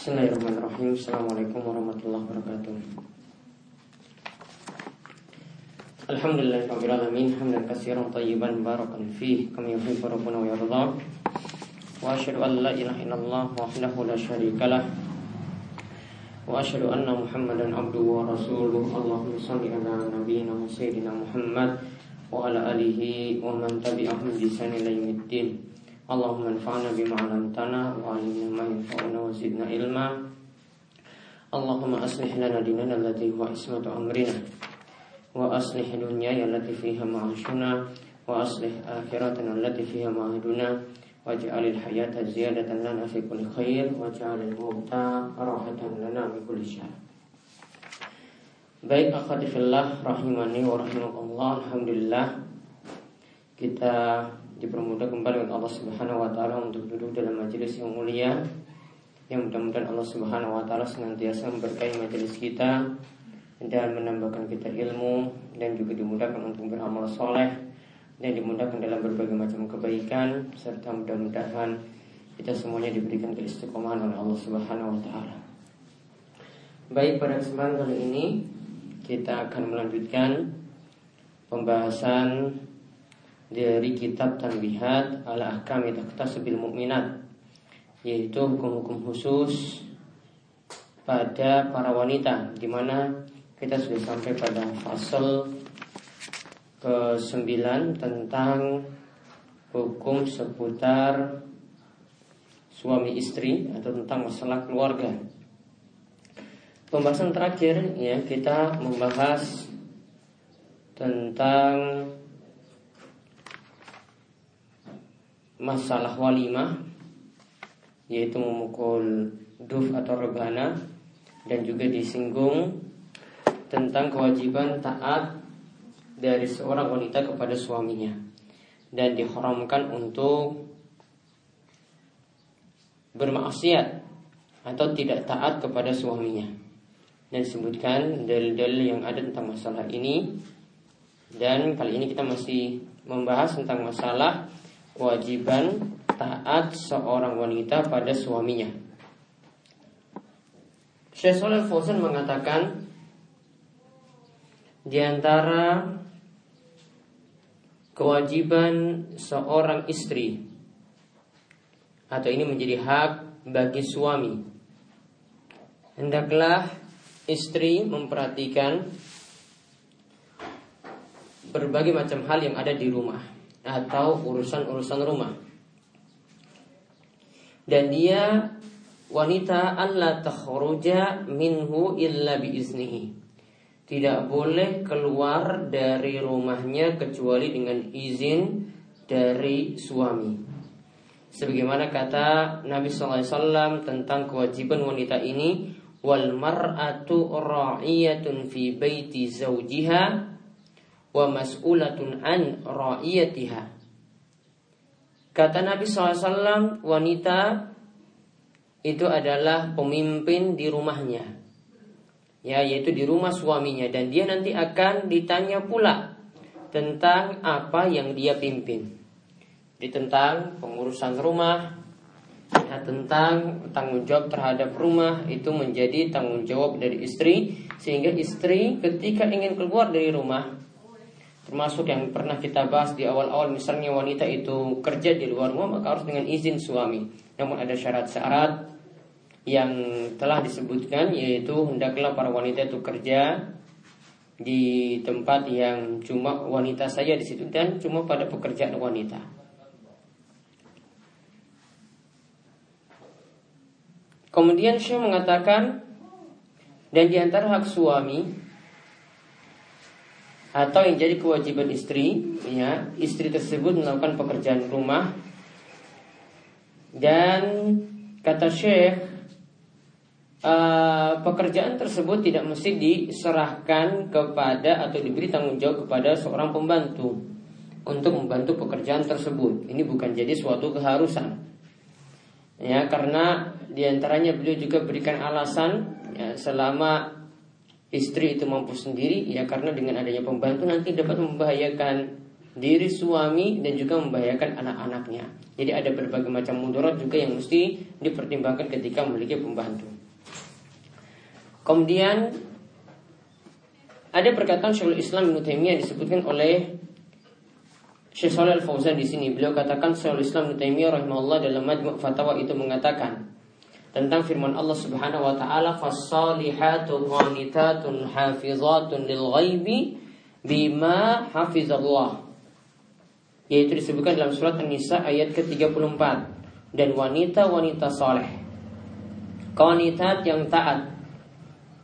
Bismillahirrahmanirrahim Assalamualaikum warahmatullahi wabarakatuh Alhamdulillahirrahmanirrahim Hamdan kasiran tayyiban barakan fih Kami yuhibbu rabbuna wa yardha Wa ashadu an la ilaha illallah Wahdahu la sharika lah Wa ashadu anna muhammadan abduhu wa rasuluh Allahumma salli ala nabiyina wa sayyidina muhammad Wa ala alihi wa man tabi'ahum bisani la yumiddin Allahumma anfa'na bima 'allamtana wa 'allimna ma yanfa'una wa zidna ilma. Allahumma aslih lana dinana allati huwa ismatu amrina. Wa aslih dunyaya allati fiha ma'ashuna. Wa aslih akhiratana allati fiha ma'aduna. Waj'alil hayata ziyadatan lana fi kulli khair. Waj'alil mauta rahatan lana min kulli syarr. Baik akhwati fillah rahimani wa rahimakumullah. Alhamdulillah kita dipermudah kembali oleh Allah Subhanahu wa taala untuk duduk dalam majelis yang mulia. Yang mudah-mudahan Allah Subhanahu wa taala senantiasa memberkahi majelis kita dan menambahkan kita ilmu dan juga dimudahkan untuk beramal soleh dan dimudahkan dalam berbagai macam kebaikan serta mudah-mudahan kita semuanya diberikan keistiqomahan oleh Allah Subhanahu wa taala. Baik pada kesempatan kali ini kita akan melanjutkan pembahasan dari kitab Tanbihat ala ahkami sebil mu'minat yaitu hukum-hukum khusus pada para wanita di mana kita sudah sampai pada fasal ke-9 tentang hukum seputar suami istri atau tentang masalah keluarga. Pembahasan terakhir ya kita membahas tentang masalah walimah yaitu memukul duf atau rebana dan juga disinggung tentang kewajiban taat dari seorang wanita kepada suaminya dan diharamkan untuk bermaksiat atau tidak taat kepada suaminya. Dan sebutkan dalil-dalil yang ada tentang masalah ini. Dan kali ini kita masih membahas tentang masalah kewajiban taat seorang wanita pada suaminya. Syekh Saleh Fauzan mengatakan di antara kewajiban seorang istri atau ini menjadi hak bagi suami hendaklah istri memperhatikan berbagai macam hal yang ada di rumah atau urusan-urusan rumah. Dan dia wanita Allah takhruja minhu illa biiznihi. Tidak boleh keluar dari rumahnya kecuali dengan izin dari suami. Sebagaimana kata Nabi SAW tentang kewajiban wanita ini, wal mar'atu ra'iyatun fi baiti zawjiha wa mas'ulatun an ra'iyatiha. Kata Nabi SAW, wanita itu adalah pemimpin di rumahnya. Ya, yaitu di rumah suaminya dan dia nanti akan ditanya pula tentang apa yang dia pimpin. Di tentang pengurusan rumah, ya, tentang tanggung jawab terhadap rumah itu menjadi tanggung jawab dari istri sehingga istri ketika ingin keluar dari rumah Termasuk yang pernah kita bahas di awal-awal misalnya wanita itu kerja di luar rumah maka harus dengan izin suami. Namun ada syarat-syarat yang telah disebutkan yaitu hendaklah para wanita itu kerja di tempat yang cuma wanita saja di situ dan cuma pada pekerjaan wanita. Kemudian Syekh mengatakan dan di antara hak suami atau yang jadi kewajiban istri ya istri tersebut melakukan pekerjaan rumah. Dan kata Syekh uh, pekerjaan tersebut tidak mesti diserahkan kepada atau diberi tanggung jawab kepada seorang pembantu untuk membantu pekerjaan tersebut. Ini bukan jadi suatu keharusan. Ya karena di antaranya beliau juga berikan alasan ya, selama istri itu mampu sendiri ya karena dengan adanya pembantu nanti dapat membahayakan diri suami dan juga membahayakan anak-anaknya. Jadi ada berbagai macam mudarat juga yang mesti dipertimbangkan ketika memiliki pembantu. Kemudian ada perkataan Syekhul Islam Ibnu Taimiyah disebutkan oleh Syekh Shalal Al-Fauzan di sini. Beliau katakan Syekhul Islam Ibnu Taimiyah rahimahullah dalam Majmu' Fatawa itu mengatakan tentang firman Allah Subhanahu wa taala fasalihatu qanitatun hafizatun lil ghaibi bima hafizallah. Yaitu disebutkan dalam surat An-Nisa ayat ke-34 dan wanita-wanita saleh. Qanitat yang taat.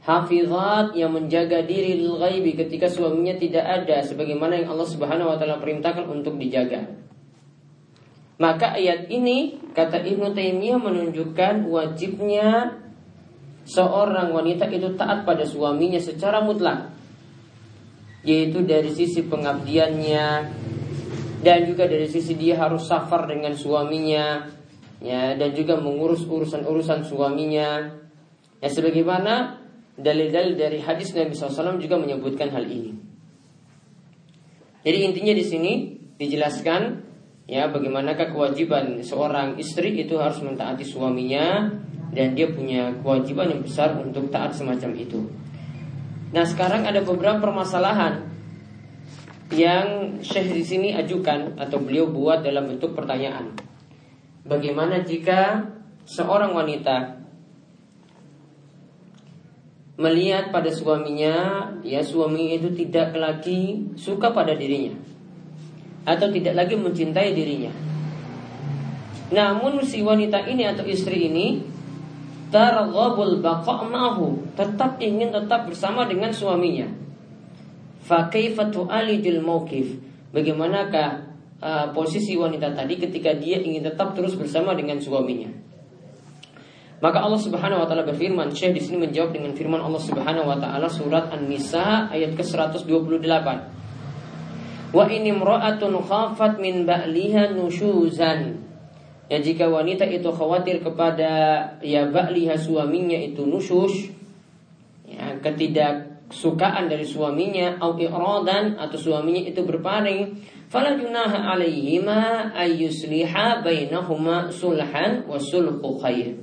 Hafizat yang menjaga diri lil ghaibi ketika suaminya tidak ada sebagaimana yang Allah Subhanahu wa taala perintahkan untuk dijaga maka ayat ini kata Ibnu Taimiyah menunjukkan wajibnya seorang wanita itu taat pada suaminya secara mutlak. Yaitu dari sisi pengabdiannya dan juga dari sisi dia harus safar dengan suaminya ya dan juga mengurus urusan-urusan suaminya. Ya sebagaimana dalil-dalil dari hadis Nabi SAW juga menyebutkan hal ini. Jadi intinya di sini dijelaskan ya bagaimanakah kewajiban seorang istri itu harus mentaati suaminya dan dia punya kewajiban yang besar untuk taat semacam itu. Nah sekarang ada beberapa permasalahan yang Syekh di sini ajukan atau beliau buat dalam bentuk pertanyaan. Bagaimana jika seorang wanita melihat pada suaminya, ya suami itu tidak lagi suka pada dirinya, atau tidak lagi mencintai dirinya. Namun si wanita ini atau istri ini targhabul baqa' ma'hu, tetap ingin tetap bersama dengan suaminya. Fa kaifa tu'alijul mauqif? Bagaimanakah uh, posisi wanita tadi ketika dia ingin tetap terus bersama dengan suaminya? Maka Allah Subhanahu wa taala berfirman, Syekh di sini menjawab dengan firman Allah Subhanahu wa taala surat An-Nisa ayat ke-128. Wa ini imra'atun khafat min ba'liha nusyuzan. Ya jika wanita itu khawatir kepada ya ba'liha suaminya itu nusyus ya ketidaksukaan dari suaminya atau i'radan atau suaminya itu berpaling fala junaha alaihima ayyusliha bainahuma sulhan wa sulhu khair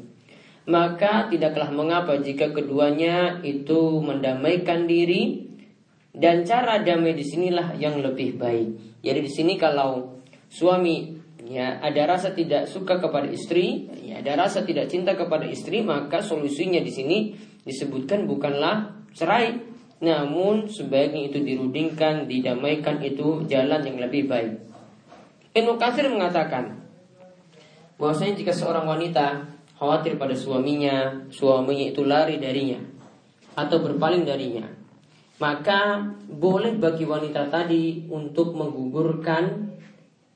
maka tidaklah mengapa jika keduanya itu mendamaikan diri dan cara damai di sinilah yang lebih baik. Jadi di sini kalau suami ya ada rasa tidak suka kepada istri, ya ada rasa tidak cinta kepada istri, maka solusinya di sini disebutkan bukanlah cerai, namun sebaiknya itu dirudingkan, didamaikan itu jalan yang lebih baik. Ibnu Katsir mengatakan bahwasanya jika seorang wanita khawatir pada suaminya, suaminya itu lari darinya atau berpaling darinya, maka boleh bagi wanita tadi untuk menggugurkan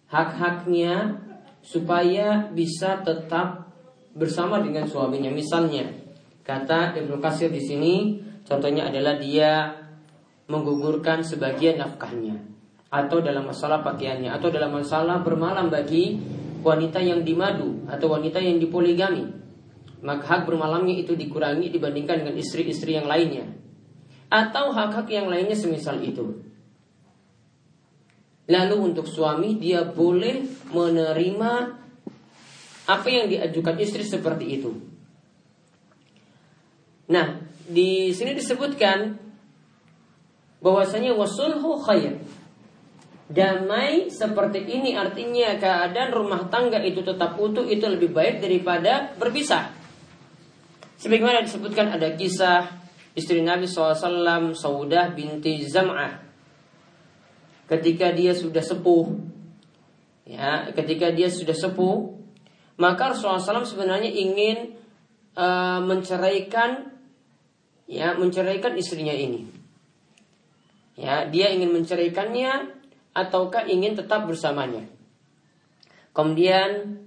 hak-haknya supaya bisa tetap bersama dengan suaminya. Misalnya, kata Ibnu Kasir di sini, contohnya adalah dia menggugurkan sebagian nafkahnya atau dalam masalah pakaiannya atau dalam masalah bermalam bagi wanita yang dimadu atau wanita yang dipoligami maka hak bermalamnya itu dikurangi dibandingkan dengan istri-istri yang lainnya atau hak-hak yang lainnya semisal itu. Lalu untuk suami dia boleh menerima apa yang diajukan istri seperti itu. Nah, di sini disebutkan bahwasanya wasulhu khair. Damai seperti ini artinya keadaan rumah tangga itu tetap utuh itu lebih baik daripada berpisah. Sebagaimana disebutkan ada kisah istri Nabi SAW Saudah binti Zam'ah. Ketika dia sudah sepuh ya ketika dia sudah sepuh maka Rasulullah SAW sebenarnya ingin uh, menceraikan ya menceraikan istrinya ini. Ya dia ingin menceraikannya ataukah ingin tetap bersamanya. Kemudian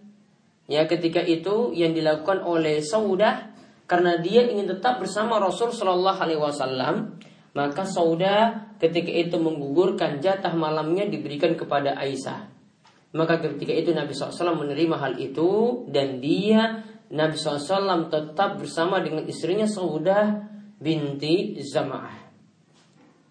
ya ketika itu yang dilakukan oleh Saudah karena dia ingin tetap bersama Rasul Shallallahu Alaihi Wasallam, maka Sauda ketika itu menggugurkan jatah malamnya diberikan kepada Aisyah. Maka ketika itu Nabi SAW menerima hal itu dan dia Nabi SAW tetap bersama dengan istrinya Sauda binti Zama'ah.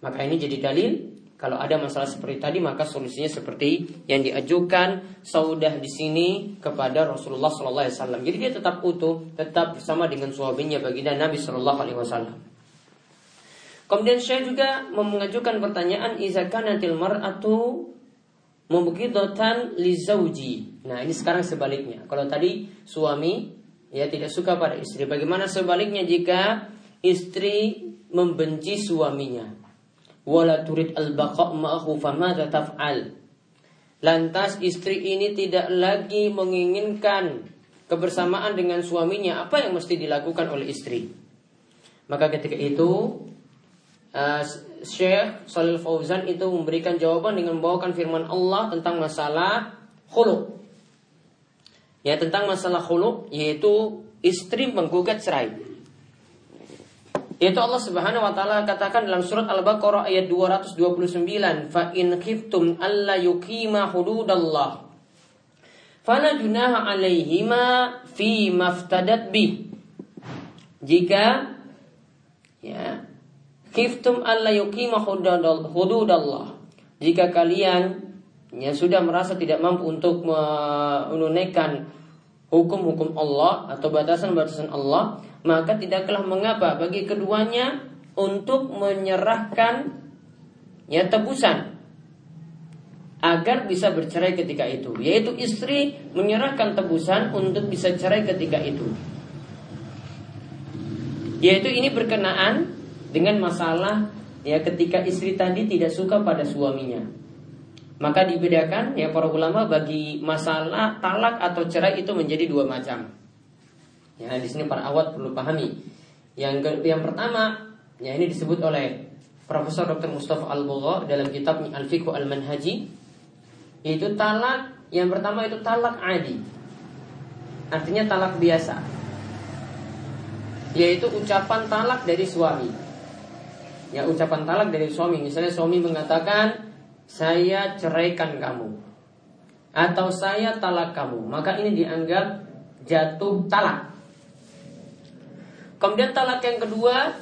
Maka ini jadi dalil kalau ada masalah seperti tadi maka solusinya seperti yang diajukan Saudah di sini kepada Rasulullah Sallallahu Alaihi Wasallam. Jadi dia tetap utuh, tetap bersama dengan suaminya baginda Nabi Sallallahu Alaihi Wasallam. Kemudian saya juga mengajukan pertanyaan izakanatil mar'atu mubghidatan li zauji. Nah, ini sekarang sebaliknya. Kalau tadi suami ya tidak suka pada istri, bagaimana sebaliknya jika istri membenci suaminya? Wala turid al-baqa' ma'ahu famadha taf'al. Lantas istri ini tidak lagi menginginkan kebersamaan dengan suaminya, apa yang mesti dilakukan oleh istri? Maka ketika itu uh, Syekh Salil Fauzan itu memberikan jawaban dengan membawakan firman Allah tentang masalah khuluk. Ya, tentang masalah khuluk yaitu istri menggugat cerai. Yaitu Allah Subhanahu wa taala katakan dalam surat Al-Baqarah ayat 229, "Fa in khiftum alla yuqima hududallah fala junaha 'alaihima fi maftadat bi." Jika ya, khiftum alla yuqima hududallah. Jika kalian ya sudah merasa tidak mampu untuk menunaikan hukum-hukum Allah atau batasan-batasan Allah, maka tidaklah mengapa bagi keduanya untuk menyerahkan ya tebusan agar bisa bercerai ketika itu. Yaitu istri menyerahkan tebusan untuk bisa cerai ketika itu. Yaitu ini berkenaan dengan masalah ya ketika istri tadi tidak suka pada suaminya. Maka dibedakan ya para ulama bagi masalah talak atau cerai itu menjadi dua macam Ya, di sini para awat perlu pahami. Yang yang pertama, ya ini disebut oleh Profesor Dr. Mustafa Al-Bugha dalam kitabnya Al-Fiqh Al-Manhaji itu talak yang pertama itu talak adi. Artinya talak biasa. Yaitu ucapan talak dari suami. Ya, ucapan talak dari suami. Misalnya suami mengatakan, "Saya ceraikan kamu." Atau saya talak kamu. Maka ini dianggap jatuh talak. Kemudian talak yang kedua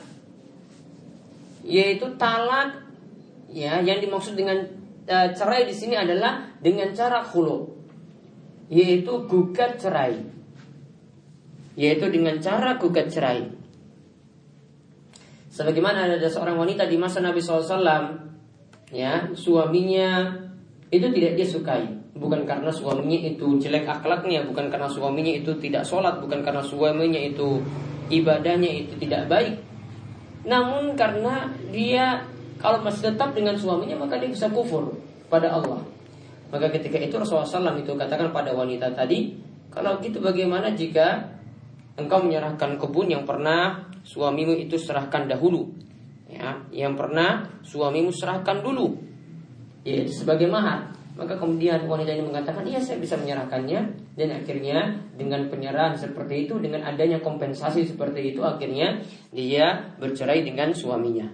yaitu talak ya yang dimaksud dengan uh, cerai di sini adalah dengan cara khulu yaitu gugat cerai. Yaitu dengan cara gugat cerai. Sebagaimana ada seorang wanita di masa Nabi SAW ya suaminya itu tidak dia sukai bukan karena suaminya itu jelek akhlaknya bukan karena suaminya itu tidak sholat bukan karena suaminya itu ibadahnya itu tidak baik. Namun karena dia kalau masih tetap dengan suaminya maka dia bisa kufur pada Allah. Maka ketika itu Rasulullah SAW itu katakan pada wanita tadi, kalau gitu bagaimana jika engkau menyerahkan kebun yang pernah suamimu itu serahkan dahulu, ya, yang pernah suamimu serahkan dulu, ya sebagai mahar. Maka kemudian wanita ini mengatakan, iya saya bisa menyerahkannya. Dan akhirnya dengan penyerahan seperti itu, dengan adanya kompensasi seperti itu, akhirnya dia bercerai dengan suaminya.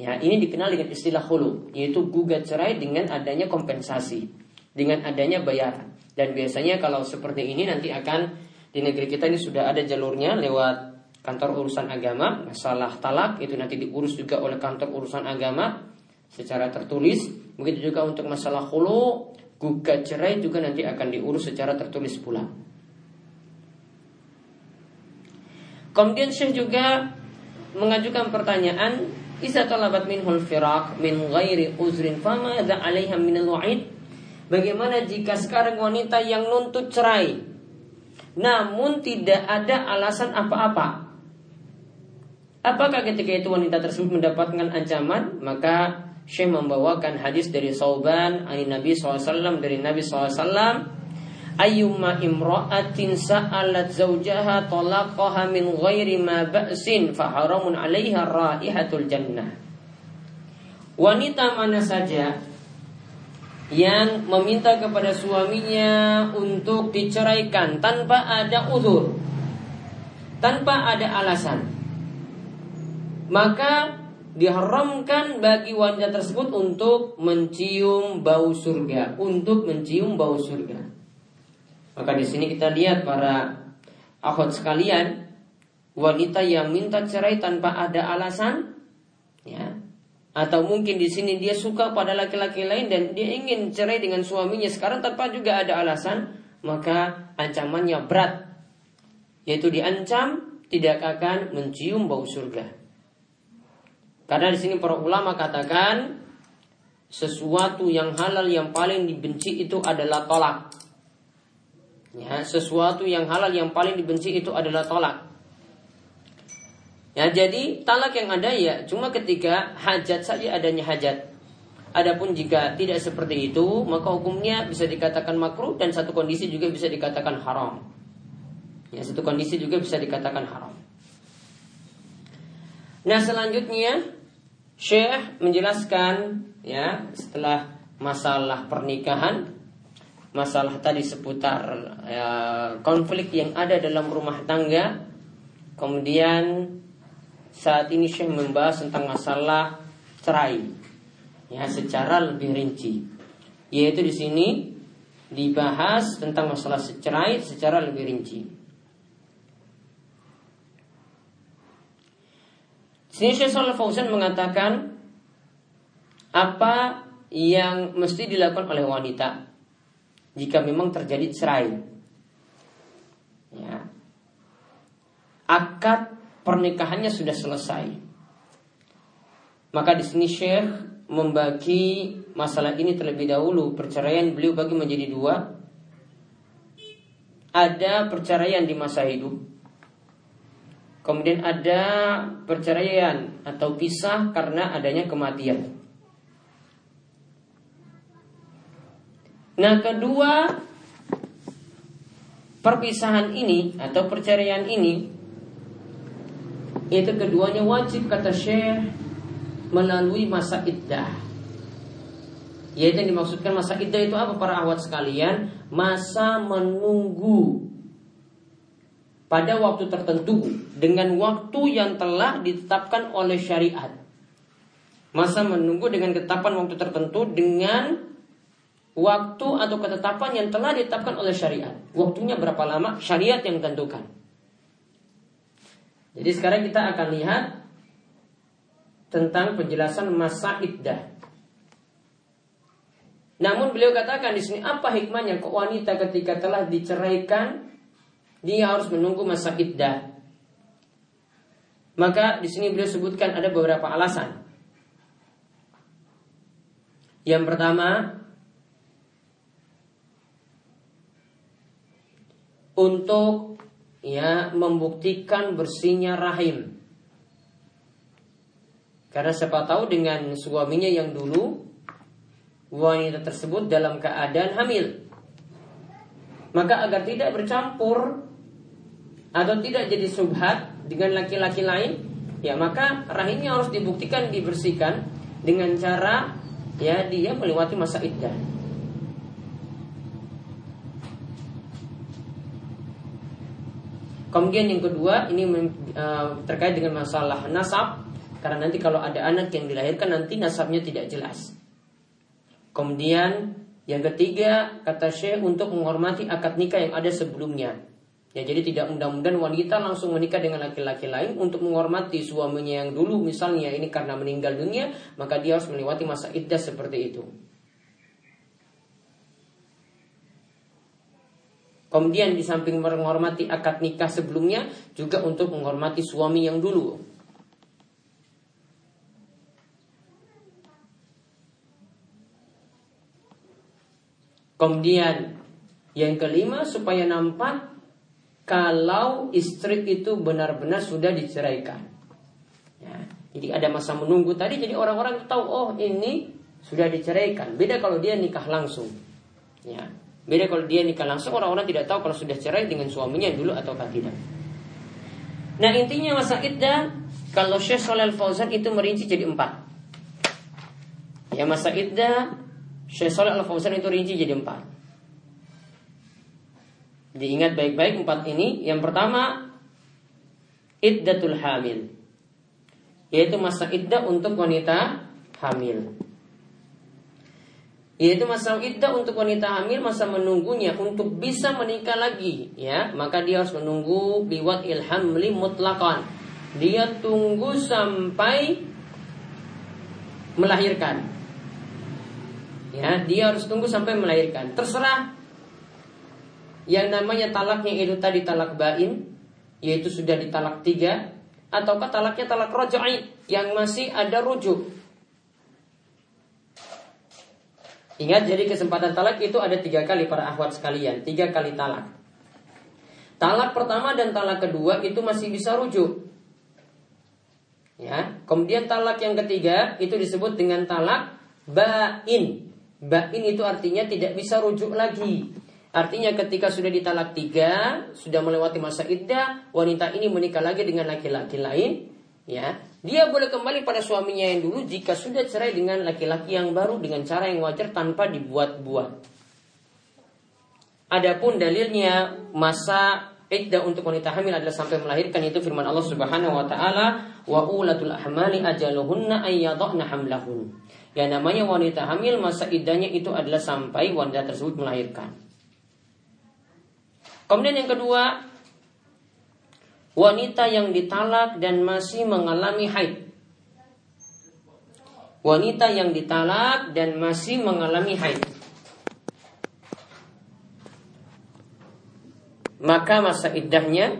Ya, ini dikenal dengan istilah hulu, yaitu gugat cerai dengan adanya kompensasi, dengan adanya bayaran. Dan biasanya kalau seperti ini nanti akan di negeri kita ini sudah ada jalurnya lewat kantor urusan agama, masalah talak itu nanti diurus juga oleh kantor urusan agama secara tertulis. Begitu juga untuk masalah hulu, gugat cerai juga nanti akan diurus secara tertulis pula. Kemudian Syekh juga mengajukan pertanyaan, "Isa talabat minhul min ghairi uzrin fama 'alaiha min al-wa'id?" Bagaimana jika sekarang wanita yang nuntut cerai namun tidak ada alasan apa-apa? Apakah ketika itu wanita tersebut mendapatkan ancaman? Maka Syekh membawakan hadis dari Sauban ani Nabi SAW dari Nabi SAW Ayyuma imra'atin sa'alat zawjaha talaqaha min ghairi ma ba'sin faharamun 'alaiha raihatul jannah. Wanita mana saja yang meminta kepada suaminya untuk diceraikan tanpa ada uzur tanpa ada alasan maka diharamkan bagi wanita tersebut untuk mencium bau surga, untuk mencium bau surga. Maka di sini kita lihat para akhwat sekalian, wanita yang minta cerai tanpa ada alasan, ya, atau mungkin di sini dia suka pada laki-laki lain dan dia ingin cerai dengan suaminya sekarang tanpa juga ada alasan, maka ancamannya berat. Yaitu diancam tidak akan mencium bau surga. Karena di sini para ulama katakan sesuatu yang halal yang paling dibenci itu adalah tolak. Ya, sesuatu yang halal yang paling dibenci itu adalah tolak. Ya, jadi talak yang ada ya cuma ketika hajat saja adanya hajat. Adapun jika tidak seperti itu, maka hukumnya bisa dikatakan makruh dan satu kondisi juga bisa dikatakan haram. Ya, satu kondisi juga bisa dikatakan haram. Nah, selanjutnya Syekh menjelaskan ya setelah masalah pernikahan, masalah tadi seputar ya, konflik yang ada dalam rumah tangga, kemudian saat ini Syekh membahas tentang masalah cerai ya secara lebih rinci. Yaitu di sini dibahas tentang masalah cerai secara lebih rinci. Sini Syekh Salih Fauzan mengatakan apa yang mesti dilakukan oleh wanita jika memang terjadi cerai. Ya. Akad pernikahannya sudah selesai. Maka di sini Syekh membagi masalah ini terlebih dahulu. Perceraian beliau bagi menjadi dua. Ada perceraian di masa hidup. Kemudian ada perceraian atau pisah karena adanya kematian. Nah, kedua perpisahan ini atau perceraian ini itu keduanya wajib kata Syekh melalui masa iddah. Yaitu yang dimaksudkan masa iddah itu apa para awat sekalian? Masa menunggu pada waktu tertentu dengan waktu yang telah ditetapkan oleh syariat. Masa menunggu dengan ketetapan waktu tertentu dengan waktu atau ketetapan yang telah ditetapkan oleh syariat. Waktunya berapa lama? Syariat yang tentukan. Jadi sekarang kita akan lihat tentang penjelasan masa iddah. Namun beliau katakan di sini apa hikmahnya kok wanita ketika telah diceraikan dia harus menunggu masa iddah. Maka di sini beliau sebutkan ada beberapa alasan. Yang pertama, untuk ya membuktikan bersihnya rahim. Karena siapa tahu dengan suaminya yang dulu wanita tersebut dalam keadaan hamil. Maka agar tidak bercampur atau tidak jadi subhat dengan laki-laki lain, ya maka rahimnya harus dibuktikan dibersihkan dengan cara ya dia melewati masa iddah. Kemudian yang kedua ini uh, terkait dengan masalah nasab karena nanti kalau ada anak yang dilahirkan nanti nasabnya tidak jelas. Kemudian yang ketiga kata Syekh untuk menghormati akad nikah yang ada sebelumnya. Ya jadi tidak mudah-mudahan wanita langsung menikah dengan laki-laki lain untuk menghormati suaminya yang dulu misalnya ini karena meninggal dunia maka dia harus melewati masa iddah seperti itu. Kemudian di samping menghormati akad nikah sebelumnya juga untuk menghormati suami yang dulu. Kemudian yang kelima supaya nampak kalau istri itu benar-benar sudah diceraikan. Ya, jadi ada masa menunggu tadi jadi orang-orang tahu oh ini sudah diceraikan. Beda kalau dia nikah langsung. Ya, Beda kalau dia nikah langsung orang-orang tidak tahu kalau sudah cerai dengan suaminya dulu atau tidak. Nah intinya masa iddah kalau Syekh Shalal Fauzan itu merinci jadi empat. Ya masa iddah Syekh Shalal Fauzan itu rinci jadi empat. Diingat baik-baik empat ini. Yang pertama iddatul hamil. Yaitu masa iddah untuk wanita hamil yaitu masa iddah untuk wanita hamil masa menunggunya untuk bisa menikah lagi ya maka dia harus menunggu biwat ilhamli mutlakan dia tunggu sampai melahirkan. Ya, dia harus tunggu sampai melahirkan. Terserah yang namanya talaknya itu tadi talak bain, yaitu sudah ditalak tiga, ataukah talaknya talak rojai yang masih ada rujuk. Ingat jadi kesempatan talak itu ada tiga kali para akhwat sekalian, tiga kali talak. Talak pertama dan talak kedua itu masih bisa rujuk. Ya, kemudian talak yang ketiga itu disebut dengan talak bain. Bain itu artinya tidak bisa rujuk lagi. Artinya ketika sudah ditalak tiga, sudah melewati masa iddah, wanita ini menikah lagi dengan laki-laki lain, ya, dia boleh kembali pada suaminya yang dulu jika sudah cerai dengan laki-laki yang baru dengan cara yang wajar tanpa dibuat-buat. Adapun dalilnya masa iddah untuk wanita hamil adalah sampai melahirkan itu firman Allah Subhanahu wa taala wa ulatul ahmali ajaluhunna ayyadhna hamlahun. Yang namanya wanita hamil masa iddahnya itu adalah sampai wanita tersebut melahirkan. Kemudian yang kedua, wanita yang ditalak dan masih mengalami haid. Wanita yang ditalak dan masih mengalami haid. Maka masa iddahnya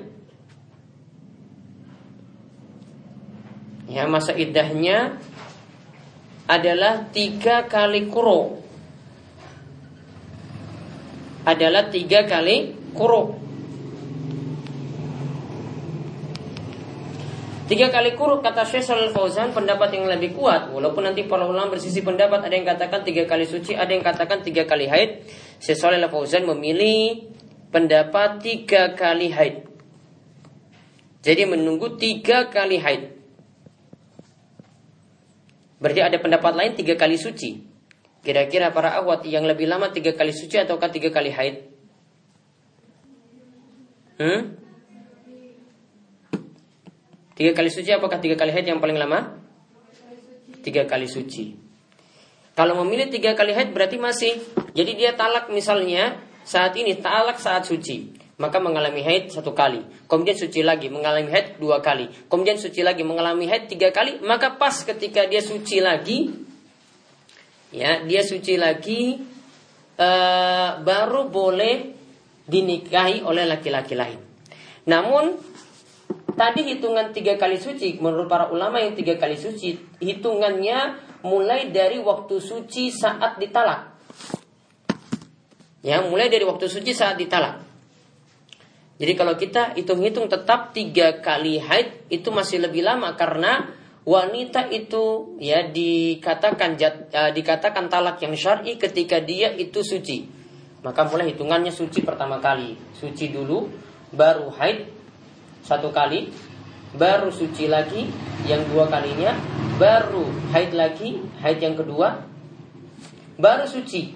ya masa iddahnya adalah tiga kali kuro adalah tiga kali kuro Tiga kali kuru kata Syekh Shalal Fauzan pendapat yang lebih kuat. Walaupun nanti para ulama bersisi pendapat ada yang katakan tiga kali suci ada yang katakan tiga kali haid. Syekh Shalal Fauzan memilih pendapat tiga kali haid. Jadi menunggu tiga kali haid. Berarti ada pendapat lain tiga kali suci. Kira-kira para awat yang lebih lama tiga kali suci ataukah tiga kali haid? Hmm? Tiga kali suci apakah tiga kali haid yang paling lama? Tiga kali suci. Kalau memilih tiga kali haid berarti masih. Jadi dia talak misalnya saat ini talak saat suci maka mengalami haid satu kali. Kemudian suci lagi, mengalami haid dua kali. Kemudian suci lagi, mengalami haid tiga kali. Maka pas ketika dia suci lagi, ya dia suci lagi, uh, baru boleh dinikahi oleh laki-laki lain. Namun tadi hitungan tiga kali suci, menurut para ulama yang tiga kali suci, hitungannya mulai dari waktu suci saat ditalak. Ya, mulai dari waktu suci saat ditalak. Jadi kalau kita hitung-hitung tetap tiga kali haid itu masih lebih lama karena wanita itu ya dikatakan uh, dikatakan talak yang syar'i ketika dia itu suci. Maka mulai hitungannya suci pertama kali, suci dulu, baru haid satu kali, baru suci lagi yang dua kalinya, baru haid lagi, haid yang kedua, baru suci.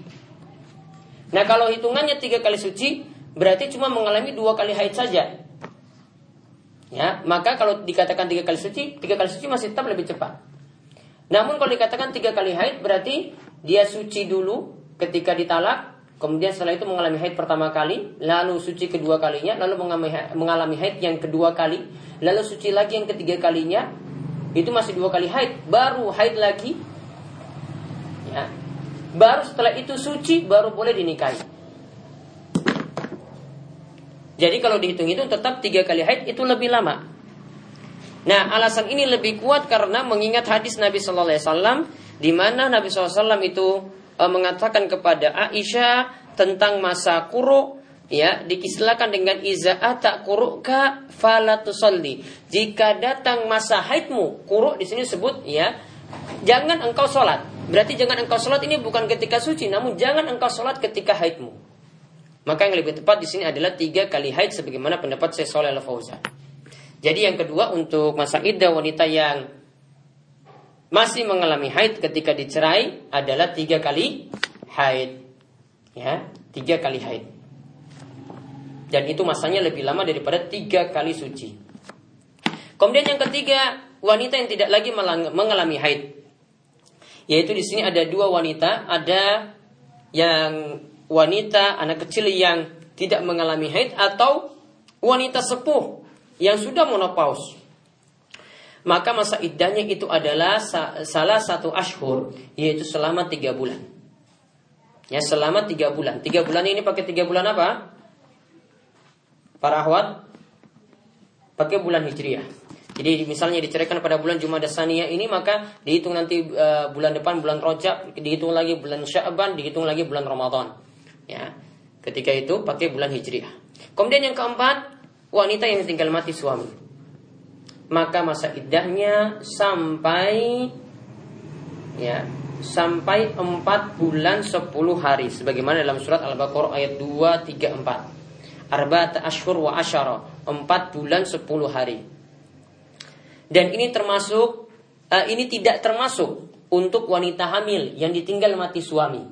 Nah kalau hitungannya tiga kali suci, berarti cuma mengalami dua kali haid saja. Ya, maka kalau dikatakan tiga kali suci, tiga kali suci masih tetap lebih cepat. Namun kalau dikatakan tiga kali haid, berarti dia suci dulu ketika ditalak, kemudian setelah itu mengalami haid pertama kali, lalu suci kedua kalinya, lalu mengalami haid yang kedua kali, lalu suci lagi yang ketiga kalinya, itu masih dua kali haid, baru haid lagi, ya, baru setelah itu suci, baru boleh dinikahi. Jadi kalau dihitung itu tetap tiga kali haid itu lebih lama. Nah alasan ini lebih kuat karena mengingat hadis Nabi Shallallahu Alaihi Wasallam di mana Nabi SAW itu e, mengatakan kepada Aisyah tentang masa kuro ya dikisahkan dengan iza'ah tak ka falatusalli jika datang masa haidmu kuro di sini sebut ya jangan engkau sholat berarti jangan engkau sholat ini bukan ketika suci namun jangan engkau sholat ketika haidmu. Maka yang lebih tepat di sini adalah tiga kali haid sebagaimana pendapat saya Soleh Fauzan. Jadi yang kedua untuk masa iddah wanita yang masih mengalami haid ketika dicerai adalah tiga kali haid. Ya, tiga kali haid. Dan itu masanya lebih lama daripada tiga kali suci. Kemudian yang ketiga, wanita yang tidak lagi mengalami haid. Yaitu di sini ada dua wanita, ada yang wanita anak kecil yang tidak mengalami haid atau wanita sepuh yang sudah menopause. Maka masa iddahnya itu adalah salah satu ashur, yaitu selama tiga bulan. Ya, selama tiga bulan. Tiga bulan ini pakai tiga bulan apa? Para ahwat pakai bulan hijriah. Jadi misalnya diceraikan pada bulan Jumada Saniyah ini maka dihitung nanti uh, bulan depan bulan Rojab, dihitung lagi bulan Sya'ban, dihitung lagi bulan Ramadan. Ya. Ketika itu pakai bulan Hijriah. Kemudian yang keempat, wanita yang tinggal mati suami maka masa iddahnya sampai ya sampai 4 bulan 10 hari sebagaimana dalam surat Al-Baqarah ayat 234. Arba'at ashhur wa asyara, 4 bulan 10 hari. Dan ini termasuk uh, ini tidak termasuk untuk wanita hamil yang ditinggal mati suami.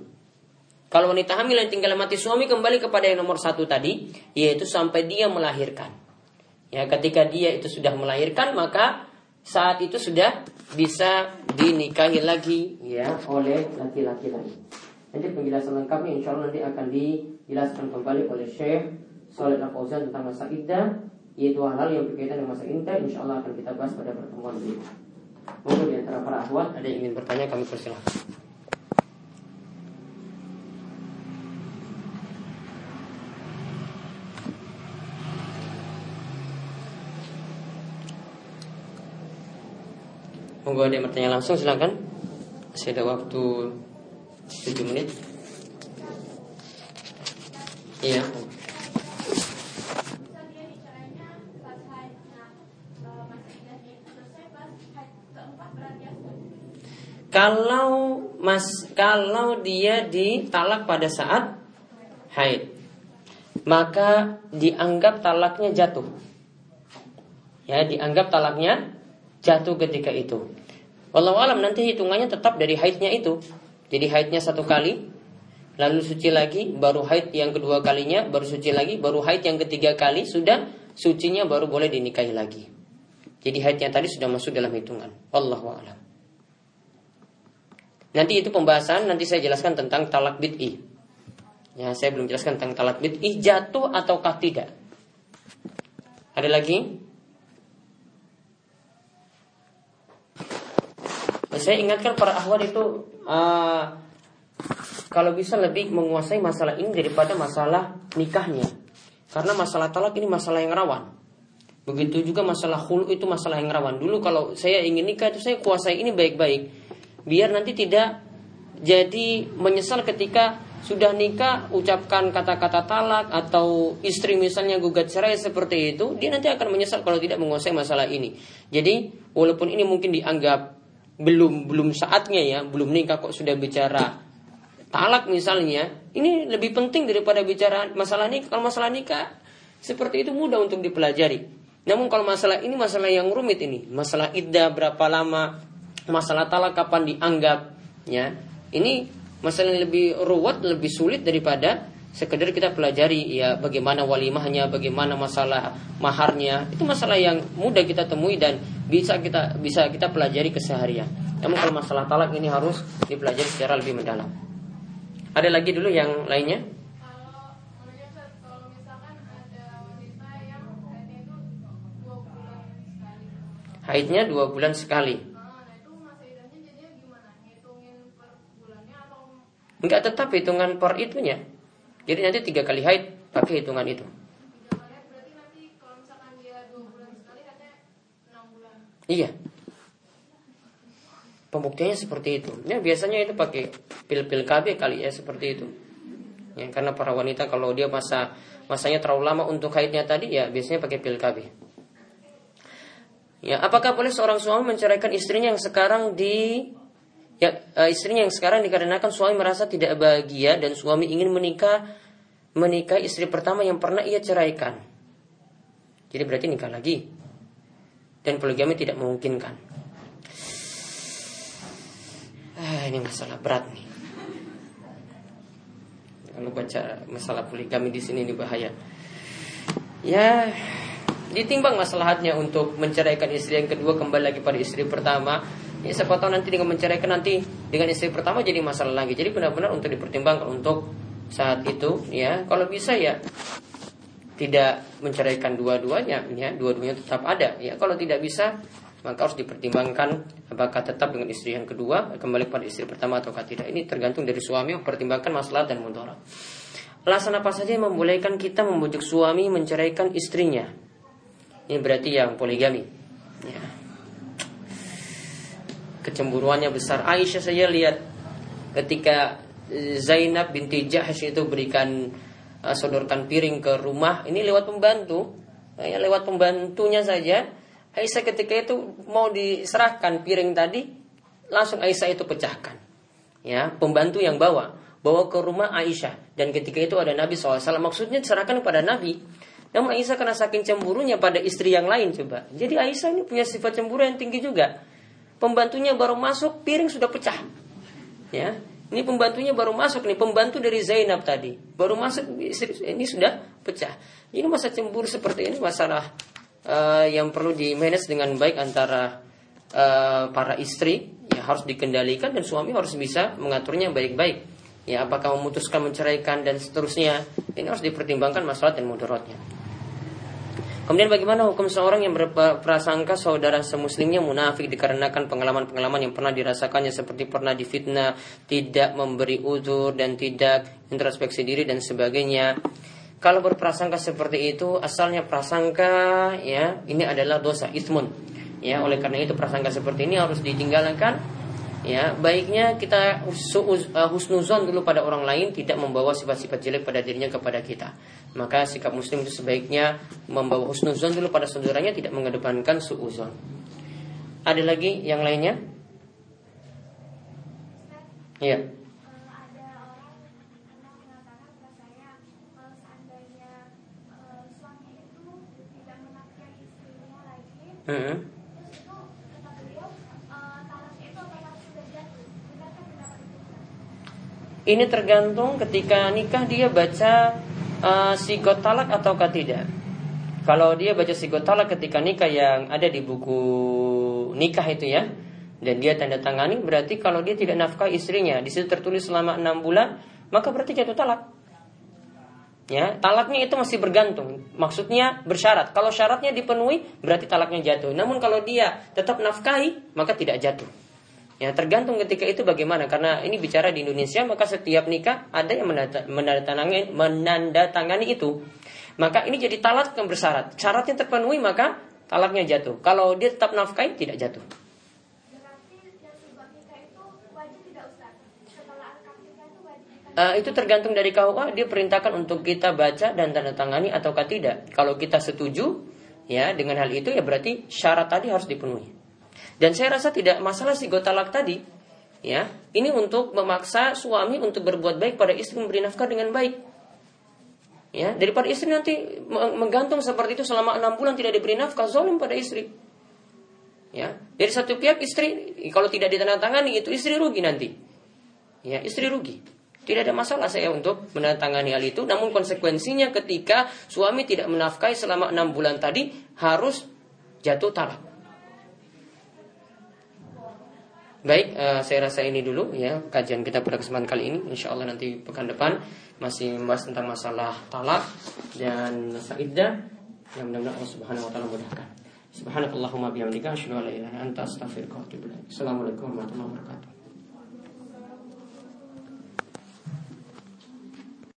Kalau wanita hamil yang tinggal mati suami kembali kepada yang nomor satu tadi, yaitu sampai dia melahirkan. Ya, ketika dia itu sudah melahirkan maka saat itu sudah bisa dinikahi lagi ya oleh laki-laki lagi. Nanti penjelasan lengkapnya insya Allah nanti akan dijelaskan kembali oleh Syekh Saleh Al Fauzan tentang masa iddah yaitu hal-hal yang berkaitan dengan masa iddah insya Allah akan kita bahas pada pertemuan ini. Mungkin di antara para ahwat ada yang ingin bertanya kami persilahkan. Monggo ada yang bertanya langsung silakan. Masih ada waktu 7 menit. Iya. Kalau mas kalau dia ditalak pada saat haid, maka dianggap talaknya jatuh. Ya, dianggap talaknya jatuh ketika itu. Walau alam nanti hitungannya tetap dari haidnya itu. Jadi haidnya satu kali, lalu suci lagi, baru haid yang kedua kalinya, baru suci lagi, baru haid yang ketiga kali, sudah sucinya baru boleh dinikahi lagi. Jadi haidnya tadi sudah masuk dalam hitungan. Wallahu alam. Nanti itu pembahasan, nanti saya jelaskan tentang talak bid'i. Ya, saya belum jelaskan tentang talak bid'i jatuh ataukah tidak. Ada lagi? Saya ingatkan para ahwat itu uh, kalau bisa lebih menguasai masalah ini daripada masalah nikahnya. Karena masalah talak ini masalah yang rawan. Begitu juga masalah hulu itu masalah yang rawan. Dulu kalau saya ingin nikah itu saya kuasai ini baik-baik. Biar nanti tidak jadi menyesal ketika sudah nikah ucapkan kata-kata talak atau istri misalnya gugat cerai seperti itu dia nanti akan menyesal kalau tidak menguasai masalah ini jadi walaupun ini mungkin dianggap belum belum saatnya ya, belum nikah kok sudah bicara talak misalnya, ini lebih penting daripada bicara masalah nikah. Kalau masalah nikah seperti itu mudah untuk dipelajari. Namun kalau masalah ini masalah yang rumit ini, masalah iddah berapa lama, masalah talak kapan dianggap, ya. Ini masalah yang lebih ruwet, lebih sulit daripada sekedar kita pelajari ya bagaimana walimahnya, bagaimana masalah maharnya. Itu masalah yang mudah kita temui dan bisa kita bisa kita pelajari keseharian. Namun kalau masalah talak ini harus dipelajari secara lebih mendalam. Ada lagi dulu yang lainnya? Haidnya dua bulan sekali. Enggak tetap hitungan per itunya. Jadi nanti tiga kali haid pakai hitungan itu. Iya. Pembuktiannya seperti itu. Ya biasanya itu pakai pil-pil KB kali ya seperti itu. Ya, karena para wanita kalau dia masa masanya terlalu lama untuk haidnya tadi ya biasanya pakai pil KB. Ya, apakah boleh seorang suami menceraikan istrinya yang sekarang di ya uh, istrinya yang sekarang dikarenakan suami merasa tidak bahagia dan suami ingin menikah menikah istri pertama yang pernah ia ceraikan. Jadi berarti nikah lagi. Dan poligami tidak memungkinkan. Ah, ini masalah berat nih. Kalau baca masalah poligami di sini ini bahaya. Ya, ditimbang masalahnya untuk menceraikan istri yang kedua kembali lagi pada istri pertama Ya siapa tahu nanti dengan menceraikan nanti dengan istri pertama jadi masalah lagi. Jadi benar-benar untuk dipertimbangkan untuk saat itu ya. Kalau bisa ya tidak menceraikan dua-duanya ya, dua-duanya tetap ada ya. Kalau tidak bisa maka harus dipertimbangkan apakah tetap dengan istri yang kedua kembali pada istri pertama atau tidak. Ini tergantung dari suami mempertimbangkan masalah dan mudarat. Alasan apa saja yang membolehkan kita membujuk suami menceraikan istrinya? Ini berarti yang poligami. Ya. Kecemburuannya besar. Aisyah saya lihat ketika Zainab binti Jahsh itu berikan uh, sodorkan piring ke rumah, ini lewat pembantu, ya, lewat pembantunya saja Aisyah ketika itu mau diserahkan piring tadi, langsung Aisyah itu pecahkan. Ya, pembantu yang bawa, bawa ke rumah Aisyah. Dan ketika itu ada Nabi SAW, maksudnya diserahkan kepada Nabi. Namun Aisyah karena saking cemburunya pada istri yang lain coba. Jadi Aisyah ini punya sifat cemburu yang tinggi juga. Pembantunya baru masuk, piring sudah pecah. Ya, ini pembantunya baru masuk nih, pembantu dari Zainab tadi. Baru masuk, ini sudah pecah. Ini masa cemburu seperti ini masalah uh, yang perlu di manage dengan baik antara uh, para istri ya harus dikendalikan dan suami harus bisa mengaturnya baik-baik. Ya, apakah memutuskan menceraikan dan seterusnya ini harus dipertimbangkan masalah dan mudaratnya. Kemudian bagaimana hukum seorang yang berprasangka saudara semuslimnya munafik dikarenakan pengalaman-pengalaman yang pernah dirasakannya seperti pernah difitnah, tidak memberi uzur dan tidak introspeksi diri dan sebagainya. Kalau berprasangka seperti itu, asalnya prasangka ya, ini adalah dosa ismun. Ya, oleh karena itu prasangka seperti ini harus ditinggalkan. Ya, baiknya kita uh, husnuzon dulu pada orang lain tidak membawa sifat-sifat jelek pada dirinya kepada kita. Maka sikap muslim itu sebaiknya membawa husnuzon dulu pada saudaranya tidak mengedepankan suuzon. Ada lagi yang lainnya? Ya. Hmm. Ini tergantung ketika nikah dia baca uh, sigot talak ataukah tidak. Kalau dia baca sigot talak ketika nikah yang ada di buku nikah itu ya, dan dia tanda tangani berarti kalau dia tidak nafkah istrinya di situ tertulis selama enam bulan maka berarti jatuh talak. Ya, talaknya itu masih bergantung. Maksudnya bersyarat. Kalau syaratnya dipenuhi, berarti talaknya jatuh. Namun kalau dia tetap nafkahi, maka tidak jatuh. Ya, tergantung ketika itu bagaimana. Karena ini bicara di Indonesia, maka setiap nikah ada yang menandatangani, menandatangani itu. Maka ini jadi talak yang bersyarat. Syaratnya terpenuhi, maka talaknya jatuh. Kalau dia tetap nafkahi, tidak jatuh. Uh, itu tergantung dari KUA dia perintahkan untuk kita baca dan tanda tangani ataukah tidak. Kalau kita setuju ya dengan hal itu ya berarti syarat tadi harus dipenuhi. Dan saya rasa tidak masalah si gotalak tadi ya. Ini untuk memaksa suami untuk berbuat baik pada istri memberi nafkah dengan baik. Ya, daripada istri nanti menggantung seperti itu selama enam bulan tidak diberi nafkah zalim pada istri. Ya, dari satu pihak istri kalau tidak ditandatangani itu istri rugi nanti. Ya, istri rugi. Tidak ada masalah saya untuk menandatangani hal itu. Namun konsekuensinya ketika suami tidak menafkahi selama enam bulan tadi harus jatuh talak. Baik, uh, saya rasa ini dulu ya kajian kita pada kesempatan kali ini. Insya Allah nanti pekan depan masih membahas tentang masalah talak dan masa iddah yang mudah-mudahan Allah Subhanahu wa taala mudahkan. Subhanakallahumma bihamdika asyhadu an la ilaha illa anta astaghfiruka wa atubu ilaik. Assalamualaikum warahmatullahi wabarakatuh.